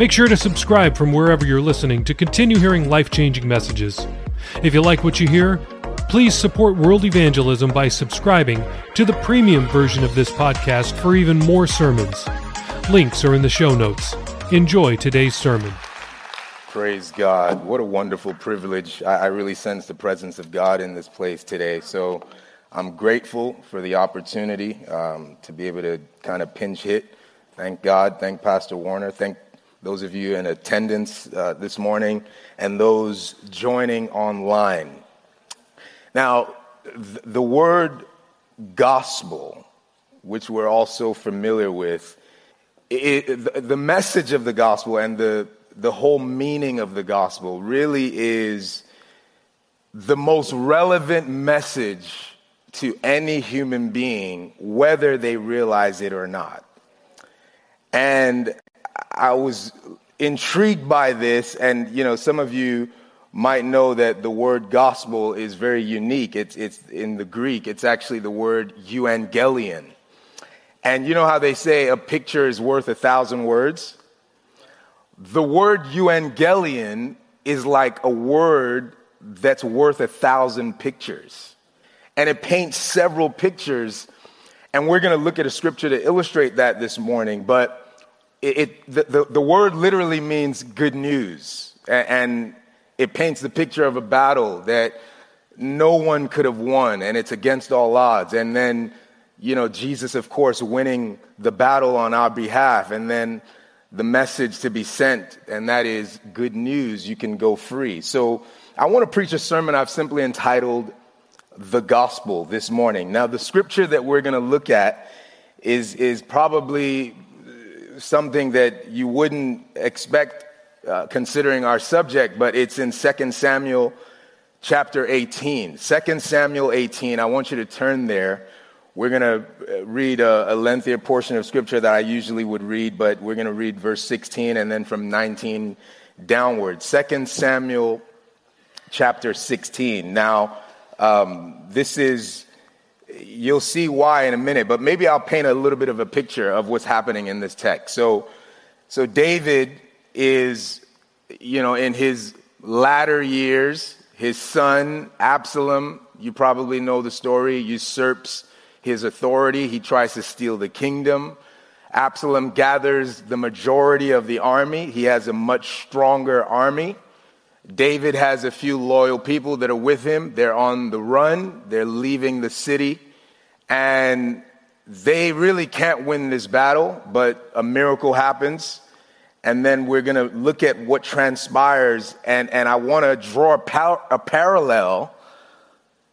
Make sure to subscribe from wherever you're listening to continue hearing life changing messages. If you like what you hear, please support world evangelism by subscribing to the premium version of this podcast for even more sermons. Links are in the show notes. Enjoy today's sermon. Praise God. What a wonderful privilege. I, I, really sense the presence of God in this place today. So I'm grateful for the opportunity um, to be able to kind of pinch hit. Thank God. Thank Pastor Warner. Thank those of you in attendance uh, this morning, and those joining online. Now, th- the word gospel, which we're also familiar with, it, the, message of the gospel and the, the whole meaning of the gospel really is the most relevant message to any human being, whether they realize it or not. And I was intrigued by this, and you know, some of you might know that the word gospel is very unique. It's, it's in the Greek, it's actually the word euangelion. And you know how they say a picture is worth a thousand words? The word euangelion is like a word that's worth a thousand pictures. And it paints several pictures. And we're going to look at a scripture to illustrate that this morning. But it, it the, the, the, word literally means good news. And it paints the picture of a battle that no one could have won, and it's against all odds. And then, you know, Jesus, of course, winning the battle on our behalf, and then the message to be sent, and that is good news, you can go free. So I want to preach a sermon I've simply entitled The Gospel this morning. Now, the scripture that we're going to look at is, is probably something that you wouldn't expect uh, considering our subject, but it's in 2 Samuel chapter 18. 2 Samuel 18, I want you to turn there. We're going to uh, read a, a, lengthier portion of scripture that I usually would read, but we're going to read verse 16 and then from 19 downward. 2 Samuel chapter 16. Now, um, this is you'll see why in a minute, but maybe I'll paint a little bit of a picture of what's happening in this text. So, so David is, you know, in his latter years, his son Absalom, you probably know the story, usurps his authority. He tries to steal the kingdom. Absalom gathers the majority of the army. He has a much stronger army. David has a few loyal people that are with him. They're on the run, they're leaving the city, and they really can't win this battle, but a miracle happens. And then we're going to look at what transpires, and, and I want to draw a, par- a parallel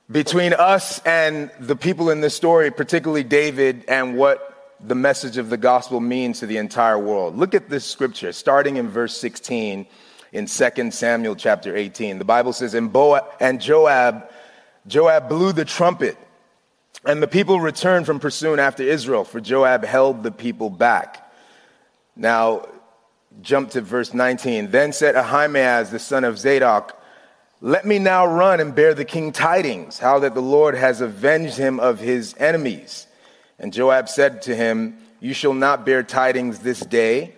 between us and the people in this story, particularly David, and what the message of the gospel means to the entire world. Look at this scripture, starting in verse 16 in 2 Samuel chapter 18. The Bible says, and, Boab, and Joab, Joab blew the trumpet, and the people returned from pursuing after Israel, for Joab held the people back. Now, jump to verse 19. Then said Ahimaaz, the son of Zadok, Let me now run and bear the king tidings, how that the Lord has avenged him of his enemies. And Joab said to him, You shall not bear tidings this day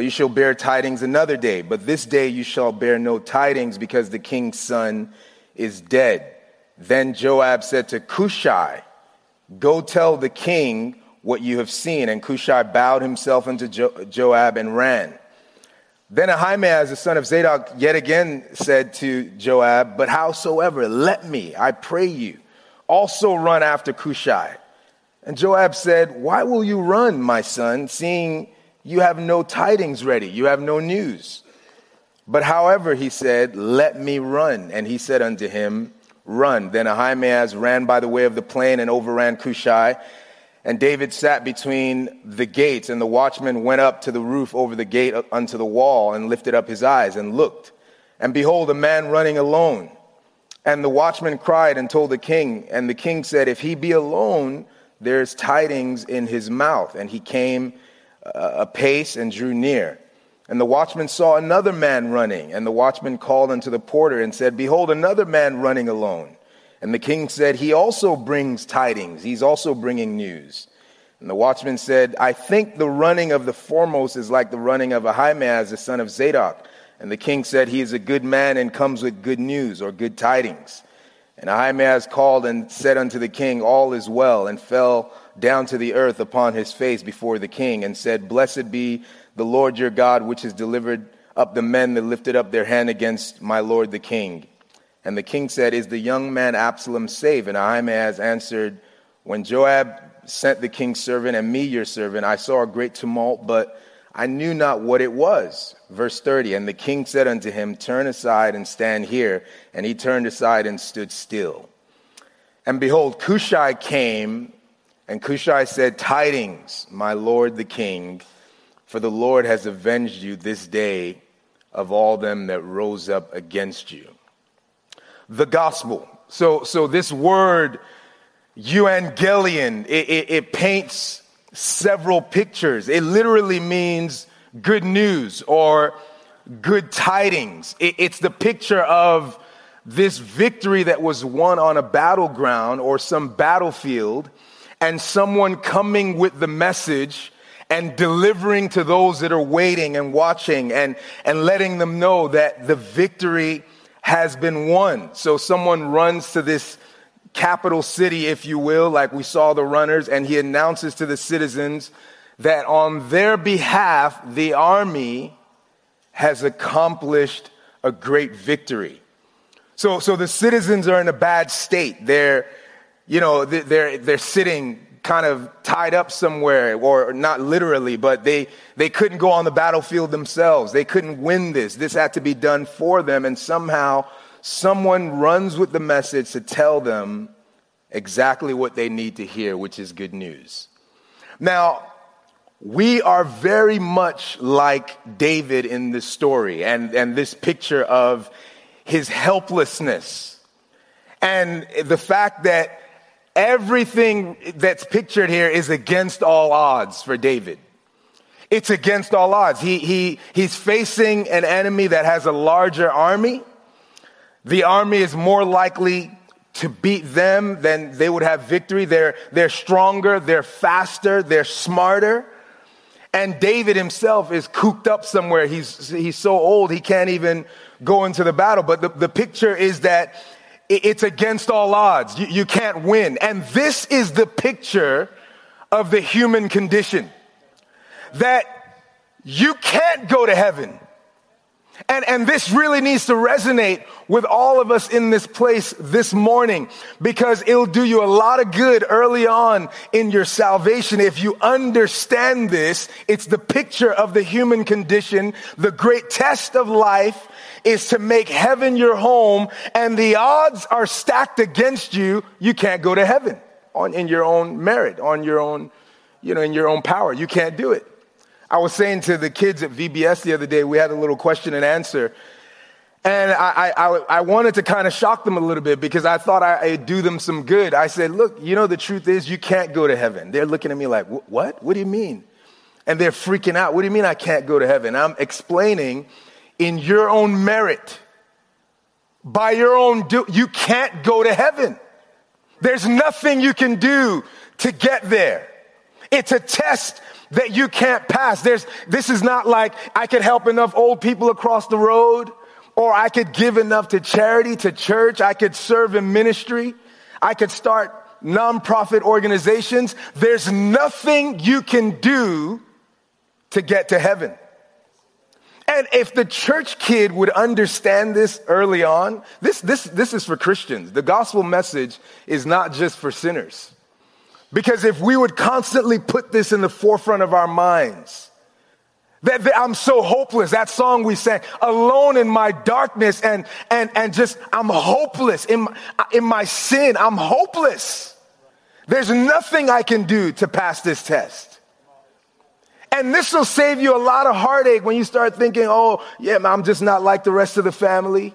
but you shall bear tidings another day. But this day you shall bear no tidings, because the king's son is dead. Then Joab said to Cushai, Go tell the king what you have seen. And Cushai bowed himself unto jo- Joab and ran. Then Ahimaaz, the son of Zadok, yet again said to Joab, But howsoever, let me, I pray you, also run after Cushai. And Joab said, Why will you run, my son, seeing you have no tidings ready, you have no news. But however, he said, Let me run. And he said unto him, Run. Then Ahimaaz ran by the way of the plain and overran Cushai. And David sat between the gates, and the watchman went up to the roof over the gate unto the wall and lifted up his eyes and looked. And behold, a man running alone. And the watchman cried and told the king. And the king said, If he be alone, there's tidings in his mouth. And he came apace and drew near. And the watchman saw another man running. And the watchman called unto the porter and said, Behold, another man running alone. And the king said, He also brings tidings. He's also bringing news. And the watchman said, I think the running of the foremost is like the running of Ahimaaz, the son of Zadok. And the king said, He is a good man and comes with good news or good tidings. And Ahimaaz called and said unto the king, All is well, and fell down to the earth upon his face before the king, and said, Blessed be the Lord your God, which has delivered up the men that lifted up their hand against my lord the king. And the king said, Is the young man Absalom safe? And Ahimaaz answered, When Joab sent the king's servant and me your servant, I saw a great tumult, but I knew not what it was. Verse 30 And the king said unto him, Turn aside and stand here. And he turned aside and stood still. And behold, Cushai came, and Cushai said, Tidings, my lord the king, for the Lord has avenged you this day of all them that rose up against you. The gospel. So, so this word, euangelion, it, it, it paints several pictures. It literally means good news or good tidings. It's the picture of this victory that was won on a battleground or some battlefield, and someone coming with the message and delivering to those that are waiting and watching and, and letting them know that the victory has been won. So someone runs to this capital city, if you will, like we saw the runners, and he announces to the citizens that on their behalf, the army has accomplished a great victory. So, so the citizens are in a bad state. They're, you know, they're, they're sitting kind of tied up somewhere, or not literally, but they, they couldn't go on the battlefield themselves. They couldn't win this. This had to be done for them, and somehow someone runs with the message to tell them exactly what they need to hear, which is good news. Now, we are very much like David in this story and, and this picture of his helplessness and the fact that everything that's pictured here is against all odds for David. It's against all odds. He, he, he's facing an enemy that has a larger army. The army is more likely to beat them than they would have victory. They're, they're stronger, they're faster, they're smarter. And David himself is cooped up somewhere. He's, he's so old, he can't even go into the battle. But the, the picture is that it's against all odds. You, you can't win. And this is the picture of the human condition that you can't go to heaven. And, and this really needs to resonate with all of us in this place this morning because it'll do you a lot of good early on in your salvation. If you understand this, it's the picture of the human condition. The great test of life is to make heaven your home and the odds are stacked against you. You can't go to heaven on, in your own merit, on your own, you know, in your own power. You can't do it. I was saying to the kids at VBS the other day, we had a little question and answer. And I, I, I wanted to kind of shock them a little bit because I thought I'd do them some good. I said, Look, you know, the truth is you can't go to heaven. They're looking at me like, What? What do you mean? And they're freaking out. What do you mean I can't go to heaven? I'm explaining in your own merit, by your own do, you can't go to heaven. There's nothing you can do to get there. It's a test that you can't pass. There's, this is not like I could help enough old people across the road or I could give enough to charity, to church. I could serve in ministry. I could start nonprofit organizations. There's nothing you can do to get to heaven. And if the church kid would understand this early on, this, this, this is for Christians. The gospel message is not just for sinners. Because if we would constantly put this in the forefront of our minds, that, that, I'm so hopeless. That song we sang, alone in my darkness and, and, and just, I'm hopeless in in my sin. I'm hopeless. There's nothing I can do to pass this test. And this will save you a lot of heartache when you start thinking, oh, yeah, I'm just not like the rest of the family.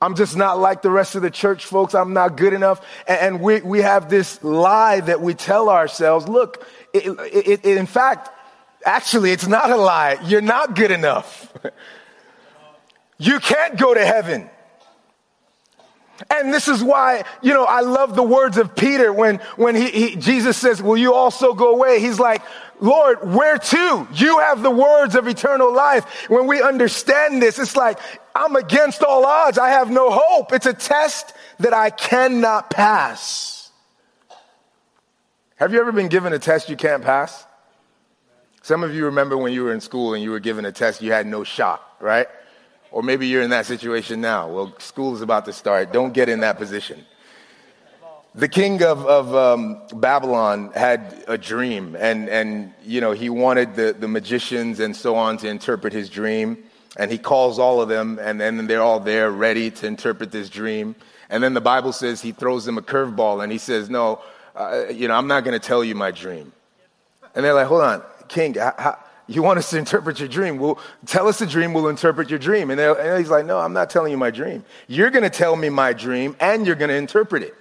I'm just not like the rest of the church folks. I'm not good enough. And we, we have this lie that we tell ourselves. Look, it, it, it, in fact, actually, it's not a lie. You're not good enough. you can't go to heaven. And this is why, you know, I love the words of Peter when, when he, he, Jesus says, Will you also go away? He's like, Lord, where to? You have the words of eternal life. When we understand this, it's like, I'm against all odds. I have no hope. It's a test that I cannot pass. Have you ever been given a test you can't pass? Some of you remember when you were in school and you were given a test you had no shot, right? Or maybe you're in that situation now. Well, school is about to start. Don't get in that position. The king of, of um, Babylon had a dream, and, and you know, he wanted the, the magicians and so on to interpret his dream. And he calls all of them, and then they're all there ready to interpret this dream. And then the Bible says he throws them a curveball, and he says, No, uh, you know, I'm not going to tell you my dream. And they're like, Hold on, king, you want us to interpret your dream? Well, tell us the dream, we'll interpret your dream. And, and he's like, No, I'm not telling you my dream. You're going to tell me my dream and you're going to interpret it.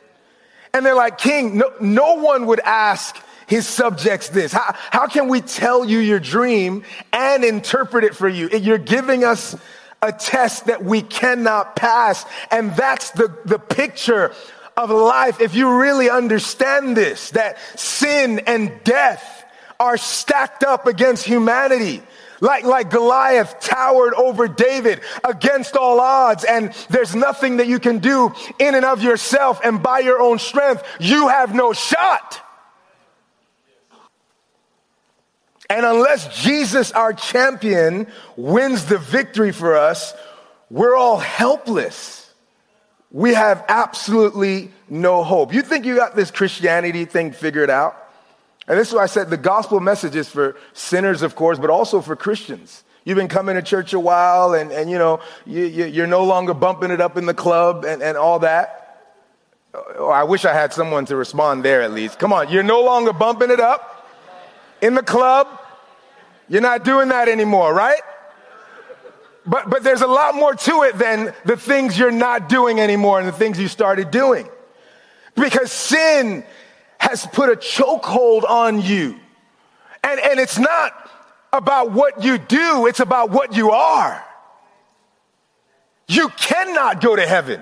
And they're like, King, no, no one would ask his subjects this. How, how can we tell you your dream and interpret it for you? You're giving us a test that we cannot pass. And that's the, the picture of life. If you really understand this, that sin and death are stacked up against humanity. Like, like Goliath towered over David against all odds, and there's nothing that you can do in and of yourself and by your own strength. You have no shot. And unless Jesus, our champion, wins the victory for us, we're all helpless. We have absolutely no hope. You think you got this Christianity thing figured out? And this is why I said the gospel message is for sinners, of course, but also for Christians. You've been coming to church a while and, and you know, you, are no longer bumping it up in the club and, and all that. Oh, I wish I had someone to respond there at least. Come on, you're no longer bumping it up in the club. You're not doing that anymore, right? But, but there's a lot more to it than the things you're not doing anymore and the things you started doing. Because sin has put a chokehold on you. And, and it's not about what you do, it's about what you are. You cannot go to heaven.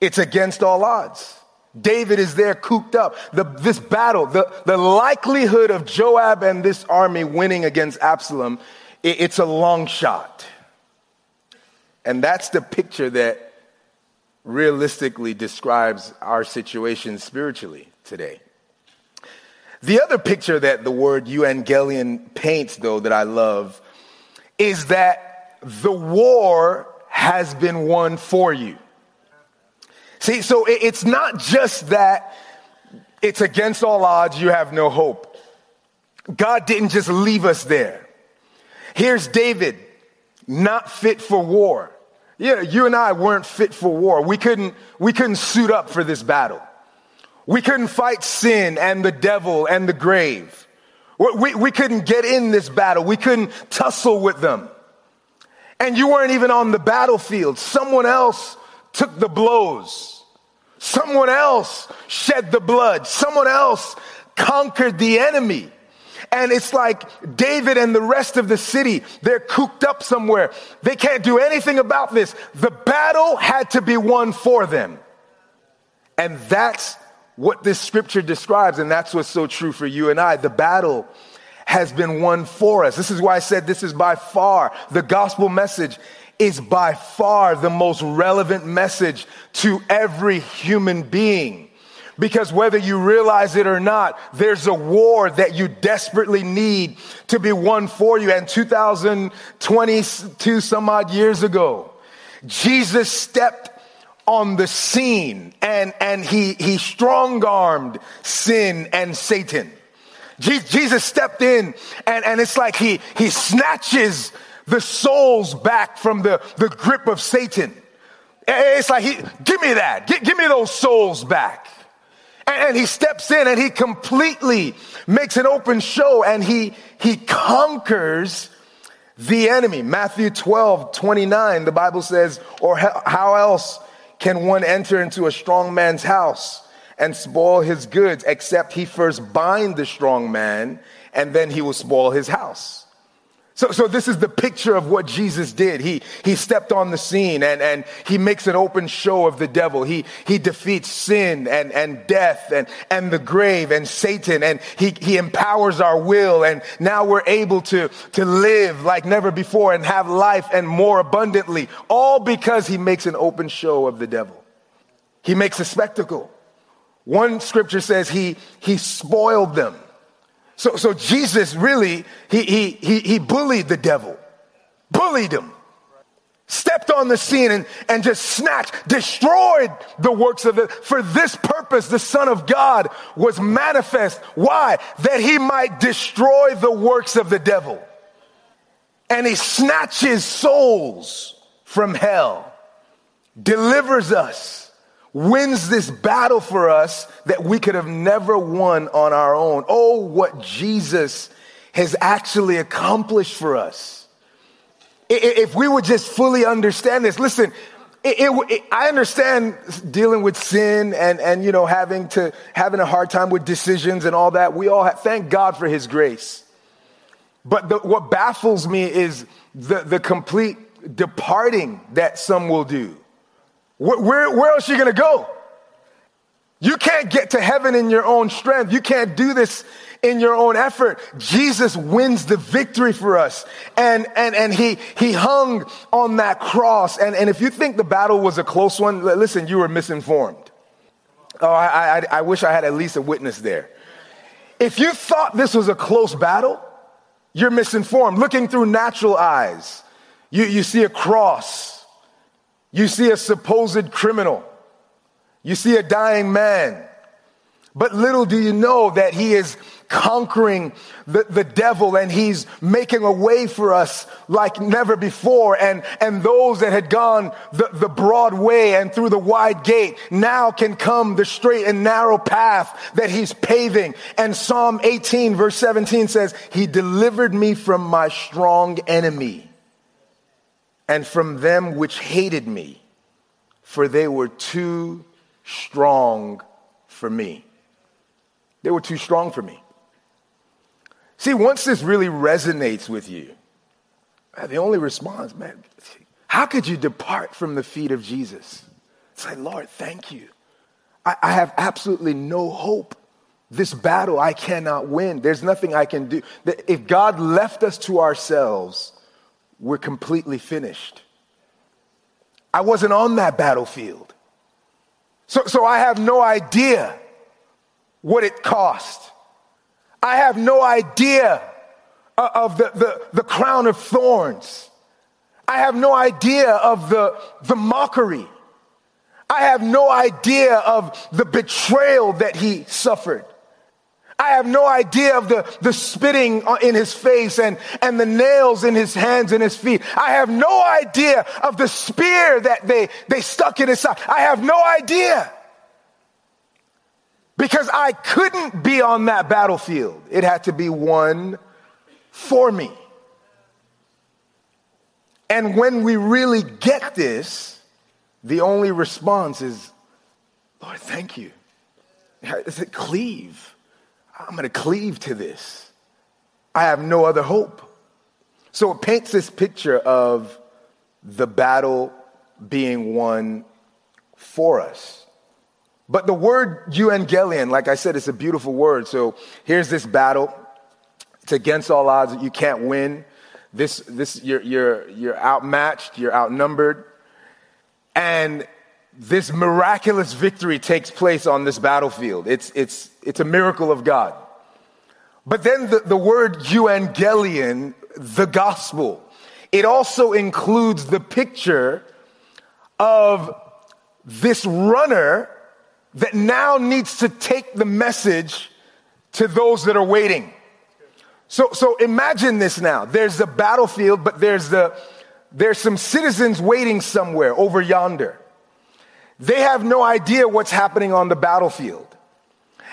It's against all odds. David is there cooped up. The, this battle, the, the likelihood of Joab and this army winning against Absalom, it, it's a long shot. And that's the picture that realistically describes our situation spiritually today. The other picture that the word evangelion paints, though, that I love, is that the war has been won for you. See, so it's not just that it's against all odds, you have no hope. God didn't just leave us there. Here's David, not fit for war. Yeah, you and I weren't fit for war. We couldn't, we couldn't suit up for this battle. We couldn't fight sin and the devil and the grave. We, we couldn't get in this battle. We couldn't tussle with them. And you weren't even on the battlefield. Someone else took the blows. Someone else shed the blood. Someone else conquered the enemy. And it's like David and the rest of the city, they're cooped up somewhere. They can't do anything about this. The battle had to be won for them. And that's what this scripture describes. And that's what's so true for you and I. The battle has been won for us. This is why I said this is by far the gospel message is by far the most relevant message to every human being. Because whether you realize it or not, there's a war that you desperately need to be won for you. And 2022 some odd years ago, Jesus stepped on the scene and, and he, he strong armed sin and Satan. Jesus stepped in and, and it's like he, he snatches the souls back from the, the grip of Satan. It's like, he, give me that. give me those souls back. And he steps in and he completely makes an open show and he, he conquers the enemy. Matthew 12, 29, the Bible says, or how else can one enter into a strong man's house and spoil his goods except he first bind the strong man and then he will spoil his house? So, so this is the picture of what Jesus did. He, he stepped on the scene and, and he makes an open show of the devil. He, he defeats sin and, and death and, and the grave and Satan and he, he empowers our will. And now we're able to, to live like never before and have life and more abundantly, all because he makes an open show of the devil. He makes a spectacle. One scripture says he, he spoiled them. So, so Jesus really, he, he, he, he bullied the devil, bullied him, stepped on the scene and, and just snatched, destroyed the works of it. For this purpose, the Son of God was manifest. Why? That he might destroy the works of the devil. And he snatches souls from hell, delivers us wins this battle for us that we could have never won on our own. Oh, what Jesus has actually accomplished for us. If we would just fully understand this, listen, it, it, it, I understand dealing with sin and, and, you know, having to, having a hard time with decisions and all that. We all have, thank God for his grace. But the, what baffles me is the, the complete departing that some will do. Where, where, where else are you going to go? You can't get to heaven in your own strength. You can't do this in your own effort. Jesus wins the victory for us. And, and, and he, he hung on that cross. And, and if you think the battle was a close one, listen, you were misinformed. Oh, I, I, I wish I had at least a witness there. If you thought this was a close battle, you're misinformed. Looking through natural eyes, you, you see a cross you see a supposed criminal. You see a dying man. But little do you know that he is conquering the, the devil and he's making a way for us like never before. And, and those that had gone the, the broad way and through the wide gate now can come the straight and narrow path that he's paving. And Psalm 18 verse 17 says, he delivered me from my strong enemy and from them which hated me, for they were too strong for me. They were too strong for me. See, once this really resonates with you, uh, the only response, man, how could you depart from the feet of Jesus? Say, Lord, thank you. I, I have absolutely no hope. This battle I cannot win. There's nothing I can do. If God left us to ourselves, we're completely finished. I wasn't on that battlefield. So, so I have no idea what it cost. I have no idea uh, of the, the, the crown of thorns. I have no idea of the, the mockery. I have no idea of the betrayal that he suffered. I have no idea of the, the spitting in his face and, and the nails in his hands and his feet. I have no idea of the spear that they, they stuck in his side. I have no idea. Because I couldn't be on that battlefield. It had to be won for me. And when we really get this, the only response is, Lord, thank you. Is it cleave? I'm going to cleave to this. I have no other hope. So it paints this picture of the battle being won for us. But the word euangelion, like I said, it's a beautiful word. So here's this battle. It's against all odds. You can't win. This, this, you're, you're, you're outmatched. You're outnumbered. And this miraculous victory takes place on this battlefield. It's, it's, it's a miracle of God. But then the, the word euangelion, the gospel, it also includes the picture of this runner that now needs to take the message to those that are waiting. So, so imagine this now. There's the battlefield, but there's the, there's some citizens waiting somewhere over yonder. They have no idea what's happening on the battlefield.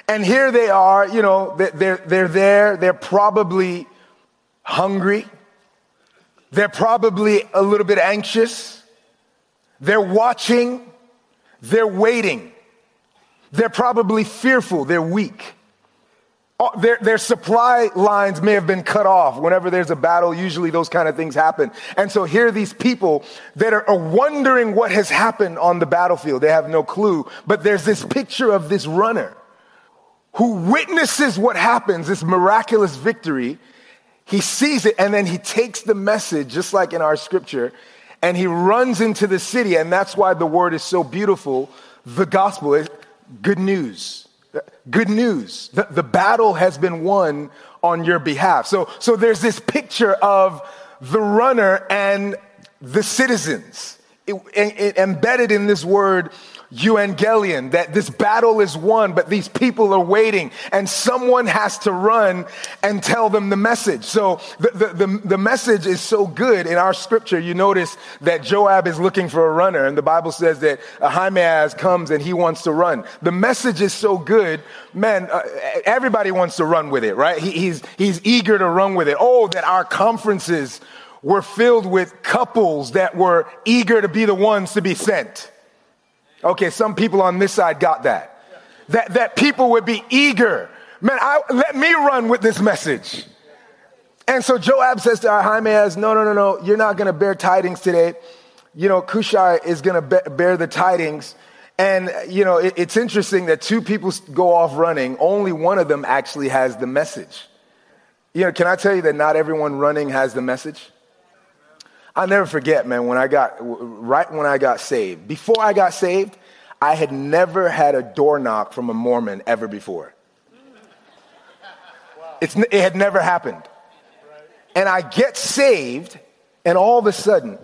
And here they are, you know, they're, they're there, they're probably hungry, they're probably a little bit anxious, they're watching, they're waiting, they're probably fearful, they're weak. Oh, their, their supply lines may have been cut off. Whenever there's a battle, usually those kind of things happen. And so here are these people that are wondering what has happened on the battlefield. They have no clue. But there's this picture of this runner who witnesses what happens, this miraculous victory. He sees it and then he takes the message, just like in our scripture, and he runs into the city. And that's why the word is so beautiful. The gospel is good news. Good news. The, the battle has been won on your behalf. So, so there's this picture of the runner and the citizens. It, it, embedded in this word euangelion, that this battle is won, but these people are waiting and someone has to run and tell them the message. So the, the, the, the, message is so good in our scripture. You notice that Joab is looking for a runner and the Bible says that Ahimaaz comes and he wants to run. The message is so good. Man, uh, everybody wants to run with it, right? He, he's, he's eager to run with it. Oh, that our conferences were filled with couples that were eager to be the ones to be sent Okay, some people on this side got that. That, that people would be eager. Man, I, let me run with this message. And so Joab says to Ahimaaz, no, no, no, no, you're not going to bear tidings today. You know, Cushai is going to bear the tidings. And, you know, it, it's interesting that two people go off running. Only one of them actually has the message. You know, can I tell you that not everyone running has the message? I'll never forget, man, when I got, right when I got saved. Before I got saved, I had never had a door knock from a Mormon ever before. It's, it had never happened. And I get saved, and all of a sudden,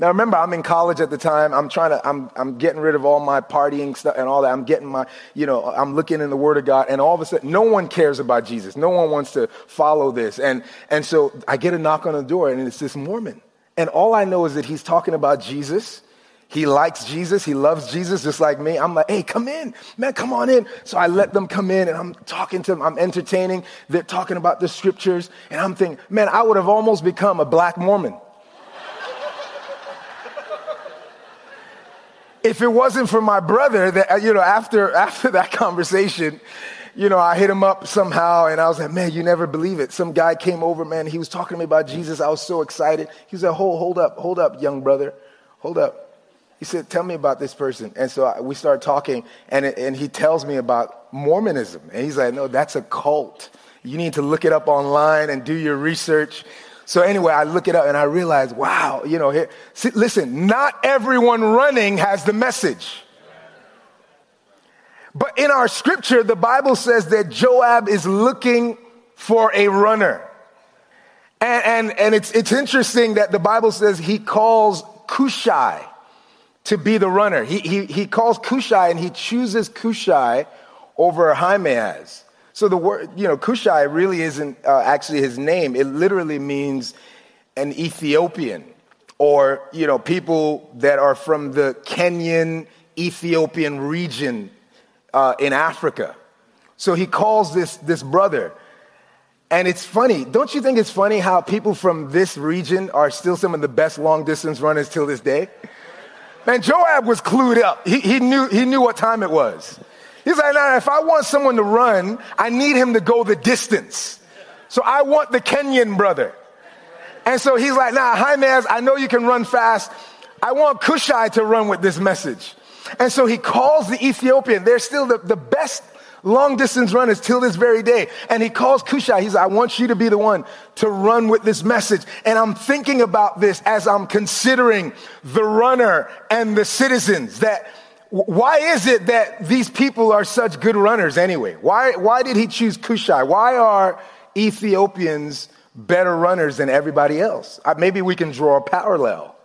now remember, I'm in college at the time. I'm trying to, I'm, I'm getting rid of all my partying stuff and all that. I'm getting my, you know, I'm looking in the Word of God, and all of a sudden, no one cares about Jesus. No one wants to follow this. And, and so I get a knock on the door, and it's this Mormon. And all I know is that he's talking about Jesus. He likes Jesus. He loves Jesus just like me. I'm like, hey, come in, man, come on in. So I let them come in and I'm talking to them. I'm entertaining. They're talking about the scriptures. And I'm thinking, man, I would have almost become a black Mormon. If it wasn't for my brother, that uh, you know, after after that conversation, you know, I hit him up somehow, and I was like, man, you never believe it. Some guy came over, man. He was talking to me about Jesus. I was so excited. He said, hold, hold up, hold up, young brother, hold up. He said, tell me about this person. And so we started talking, and, and he tells me about Mormonism. And he's like, no, that's a cult. You need to look it up online and do your research. So anyway, I look it up and I realize, wow, you know, here, see, listen, not everyone running has the message. But in our scripture, the Bible says that Joab is looking for a runner. And, and, and it's, it's interesting that the Bible says he calls Cushai to be the runner. He, he, he calls Cushai and he chooses Cushai over Ahimaaz. So the word, you know, Cushai really isn't uh, actually his name. It literally means an Ethiopian or, you know, people that are from the Kenyan Ethiopian region uh, in Africa. So he calls this, this brother. And it's funny. Don't you think it's funny how people from this region are still some of the best long distance runners till this day? Man, Joab was clued up. He, he, knew, he knew what time it was. He's like, nah, if I want someone to run, I need him to go the distance. So I want the Kenyan brother. And so he's like, nah, Ahimaaz, I know you can run fast. I want Cushai to run with this message. And so he calls the Ethiopian. They're still the, the best long distance runners till this very day. And he calls Cushai. He's like, I want you to be the one to run with this message. And I'm thinking about this as I'm considering the runner and the citizens that why is it that these people are such good runners anyway? Why, why did he choose Cushai? Why are Ethiopians better runners than everybody else? Maybe we can draw a parallel.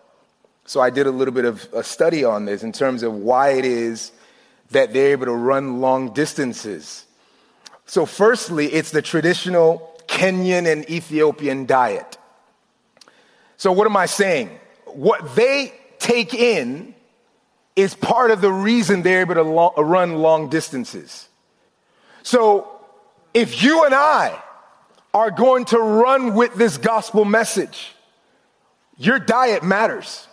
So I did a little bit of a study on this in terms of why it is that they're able to run long distances. So, firstly, it's the traditional Kenyan and Ethiopian diet. So, what am I saying? What they take in is part of the reason they're able to lo- run long distances. So if you and I are going to run with this gospel message, your diet matters.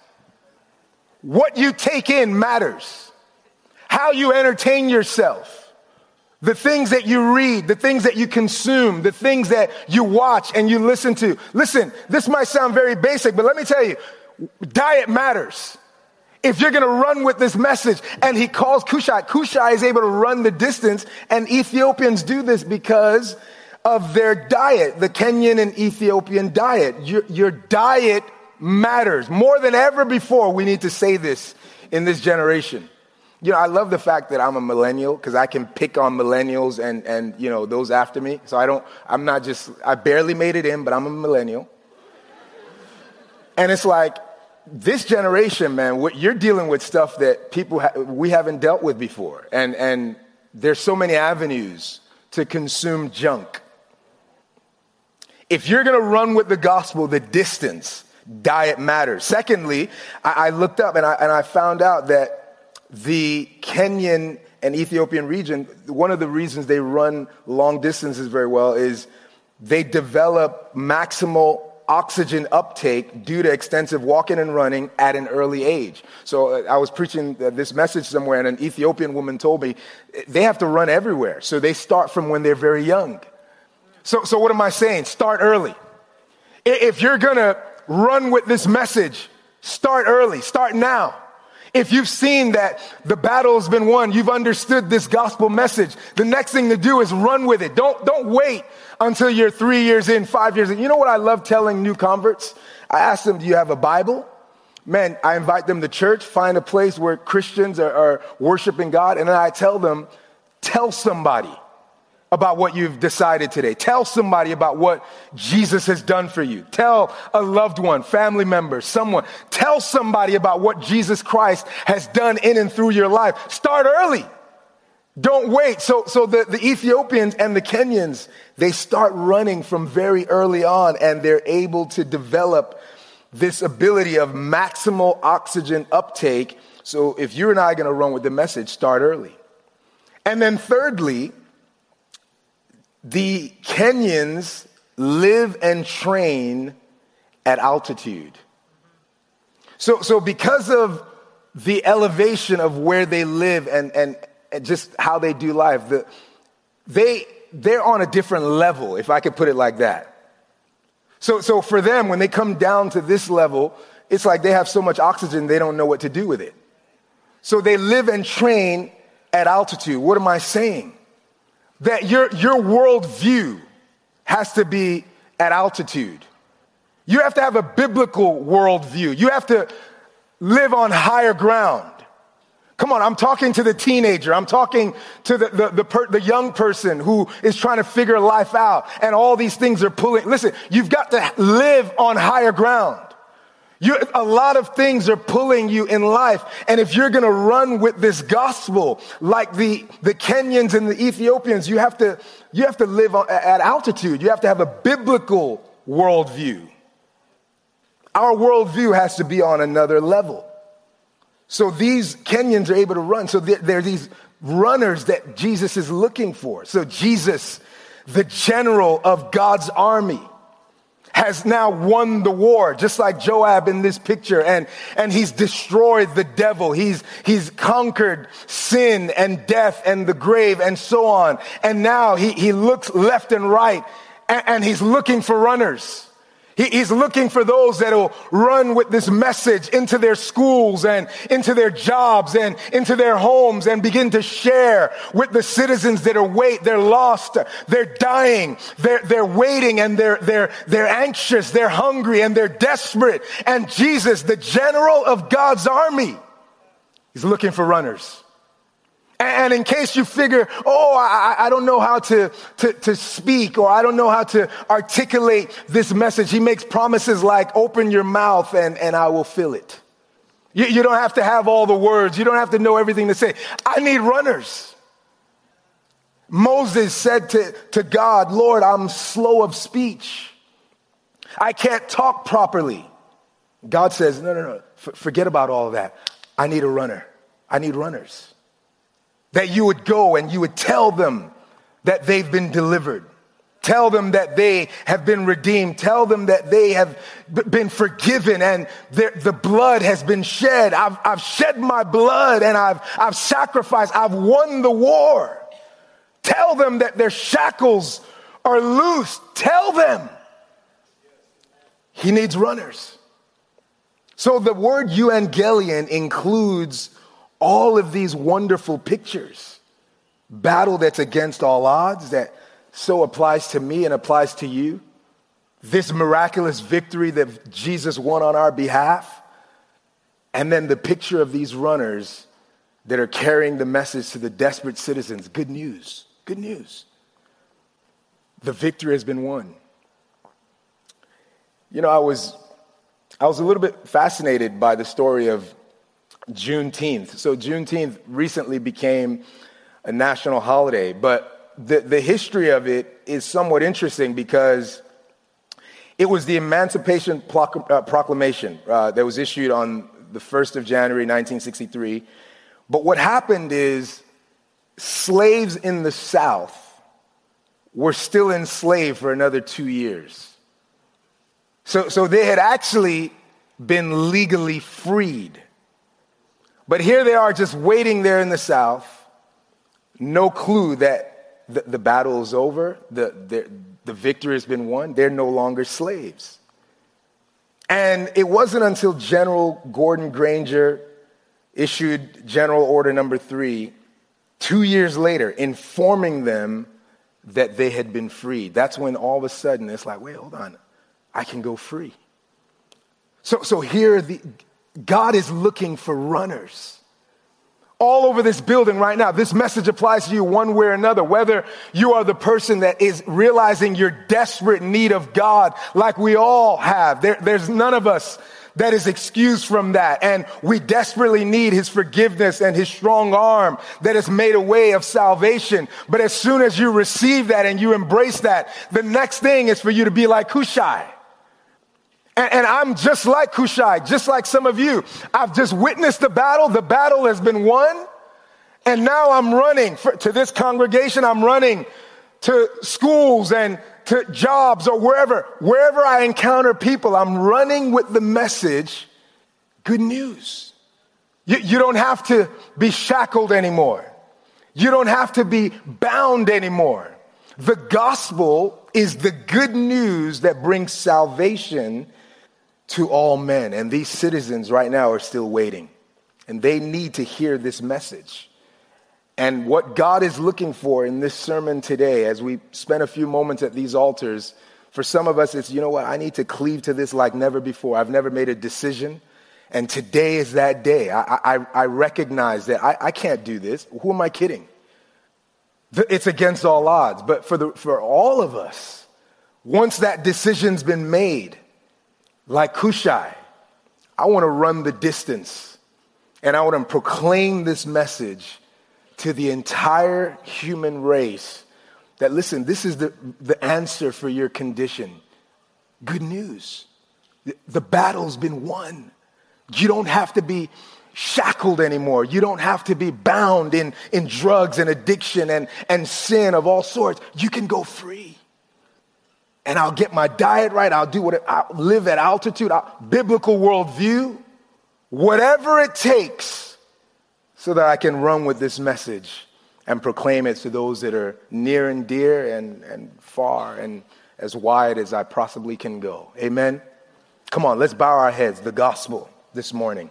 What you take in matters. How you entertain yourself. The things that you read, the things that you consume, the things that you watch and you listen to. Listen, this might sound very basic, but let me tell you, diet matters. If you're going to run with this message, and he calls Cushai, Cushai is able to run the distance, and Ethiopians do this because of their diet, the Kenyan and Ethiopian diet. Your, your diet matters more than ever before. We need to say this in this generation. You know, I love the fact that I'm a millennial because I can pick on millennials and, and, you know, those after me. So I don't, I'm not just, I barely made it in, but I'm a millennial. And it's like, this generation, man, you're dealing with stuff that people ha- we haven't dealt with before. And, and there's so many avenues to consume junk. If you're to run with the gospel, the distance, diet matters. Secondly, I, I looked up and I, and I found out that the Kenyan and Ethiopian region, one of the reasons they run long distances very well is they develop maximal oxygen uptake due to extensive walking and running at an early age. So uh, I was preaching this message somewhere, and an Ethiopian woman told me they have to run everywhere. So they start from when they're very young. So, so what am I saying? Start early. If you're gonna run with this message, start early, start now. If you've seen that the battle's been won, you've understood this gospel message, the next thing to do is run with it. Don't, don't wait until you're three years in, five years in. You know what I love telling new converts? I ask them, do you have a Bible? Man, I invite them to church, find a place where Christians are, are worshiping God, and then I tell them, tell somebody about what you've decided today. Tell somebody about what Jesus has done for you. Tell a loved one, family member, someone. Tell somebody about what Jesus Christ has done in and through your life. Start early. Don't wait. So, so the, the Ethiopians and the Kenyans, they start running from very early on and they're able to develop this ability of maximal oxygen uptake. So if you and I are going to run with the message, start early. And then thirdly, the Kenyans live and train at altitude. So, so because of the elevation of where they live and, and, and just how they do life, the, they, they're on a different level, if I could put it like that. So, so for them, when they come down to this level, it's like they have so much oxygen, they don't know what to do with it. So they live and train at altitude. What am I saying? That your, your worldview has to be at altitude. You have to have a biblical worldview. You have to live on higher ground. Come on, I'm talking to the teenager. I'm talking to the, the, the, per, the, young person who is trying to figure life out, and all these things are pulling. Listen, you've got to live on higher ground. You, a lot of things are pulling you in life. And if you're going to run with this gospel, like the, the Kenyans and the Ethiopians, you have to, you have to live at altitude. You have to have a biblical worldview. Our worldview has to be on another level. So these Kenyans are able to run. So there are these runners that Jesus is looking for. So Jesus, the general of God's army, has now won the war, just like Joab in this picture. And, and he's destroyed the devil. He's, he's conquered sin and death and the grave and so on. And now he, he looks left and right and, and he's looking for runners. He's looking for those that will run with this message into their schools and into their jobs and into their homes and begin to share with the citizens that are wait, they're lost, they're dying, they're, they're waiting and they're, they're, they're anxious, they're hungry and they're desperate. And Jesus, the general of God's army, is looking for runners. And in case you figure, oh, I, I, don't know how to, to, to speak or I don't know how to articulate this message, he makes promises like, open your mouth and, and I will fill it. You, you don't have to have all the words. You don't have to know everything to say. I need runners. Moses said to, to God, Lord, I'm slow of speech. I can't talk properly. God says, no, no, no, F- forget about all of that. I need a runner. I need runners. That you would go and you would tell them that they've been delivered. Tell them that they have been redeemed. Tell them that they have been forgiven and the blood has been shed. I've, I've shed my blood and I've, I've sacrificed. I've won the war. Tell them that their shackles are loose. Tell them. He needs runners. So the word euangelion includes all of these wonderful pictures. Battle that's against all odds, that so applies to me and applies to you. This miraculous victory that Jesus won on our behalf. And then the picture of these runners that are carrying the message to the desperate citizens. Good news. Good news. The victory has been won. You know, I was I was a little bit fascinated by the story of Juneteenth. So Juneteenth recently became a national holiday, but the, the history of it is somewhat interesting because it was the Emancipation uh, Proclamation uh, that was issued on the 1st of January 1963. But what happened is slaves in the South were still enslaved for another two years. So, so they had actually been legally freed. But here they are just waiting there in the South, no clue that the, the battle is over, the, the, the victory has been won, they're no longer slaves. And it wasn't until General Gordon Granger issued General Order Number Three two years later, informing them that they had been freed. That's when all of a sudden it's like, wait, hold on, I can go free. So, so here, the, God is looking for runners all over this building right now. This message applies to you one way or another. Whether you are the person that is realizing your desperate need of God, like we all have. There, there's none of us that is excused from that. And we desperately need his forgiveness and his strong arm that has made a way of salvation. But as soon as you receive that and you embrace that, the next thing is for you to be like Hushai and, and, I'm just like Hushai, just like some of you. I've just witnessed the battle. The battle has been won. And now I'm running for, to this congregation. I'm running to schools and to jobs or wherever. Wherever I encounter people, I'm running with the message good news. You, you don't have to be shackled anymore. You don't have to be bound anymore. The gospel is the good news that brings salvation to all men. And these citizens right now are still waiting. And they need to hear this message. And what God is looking for in this sermon today, as we spend a few moments at these altars, for some of us, it's, you know what, I need to cleave to this like never before. I've never made a decision. And today is that day. I, I, I recognize that I, I can't do this. Who am I kidding? It's against all odds. But for, the, for all of us, once that decision's been made, like Hushai, I want to run the distance and I want to proclaim this message to the entire human race that listen, this is the, the answer for your condition. Good news. The battle's been won. You don't have to be shackled anymore. You don't have to be bound in, in drugs and addiction and, and sin of all sorts. You can go free and I'll get my diet right. I'll do what I'll live at altitude, I'll, biblical worldview, whatever it takes so that I can run with this message and proclaim it to those that are near and dear and, and far and as wide as I possibly can go. Amen. Come on, let's bow our heads. The gospel this morning.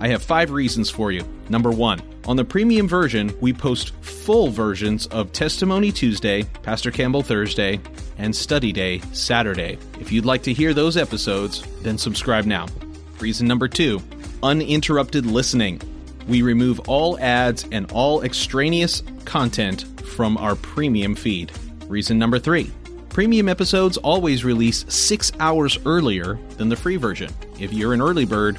I have five reasons for you. Number one, on the premium version, we post full versions of Testimony Tuesday, Pastor Campbell Thursday, and Study Day Saturday. If you'd like to hear those episodes, then subscribe now. Reason number two uninterrupted listening. We remove all ads and all extraneous content from our premium feed. Reason number three Premium episodes always release six hours earlier than the free version. If you're an early bird,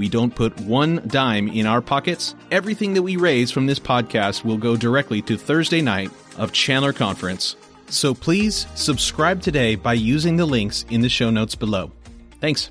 We don't put one dime in our pockets. Everything that we raise from this podcast will go directly to Thursday night of Chandler Conference. So please subscribe today by using the links in the show notes below. Thanks.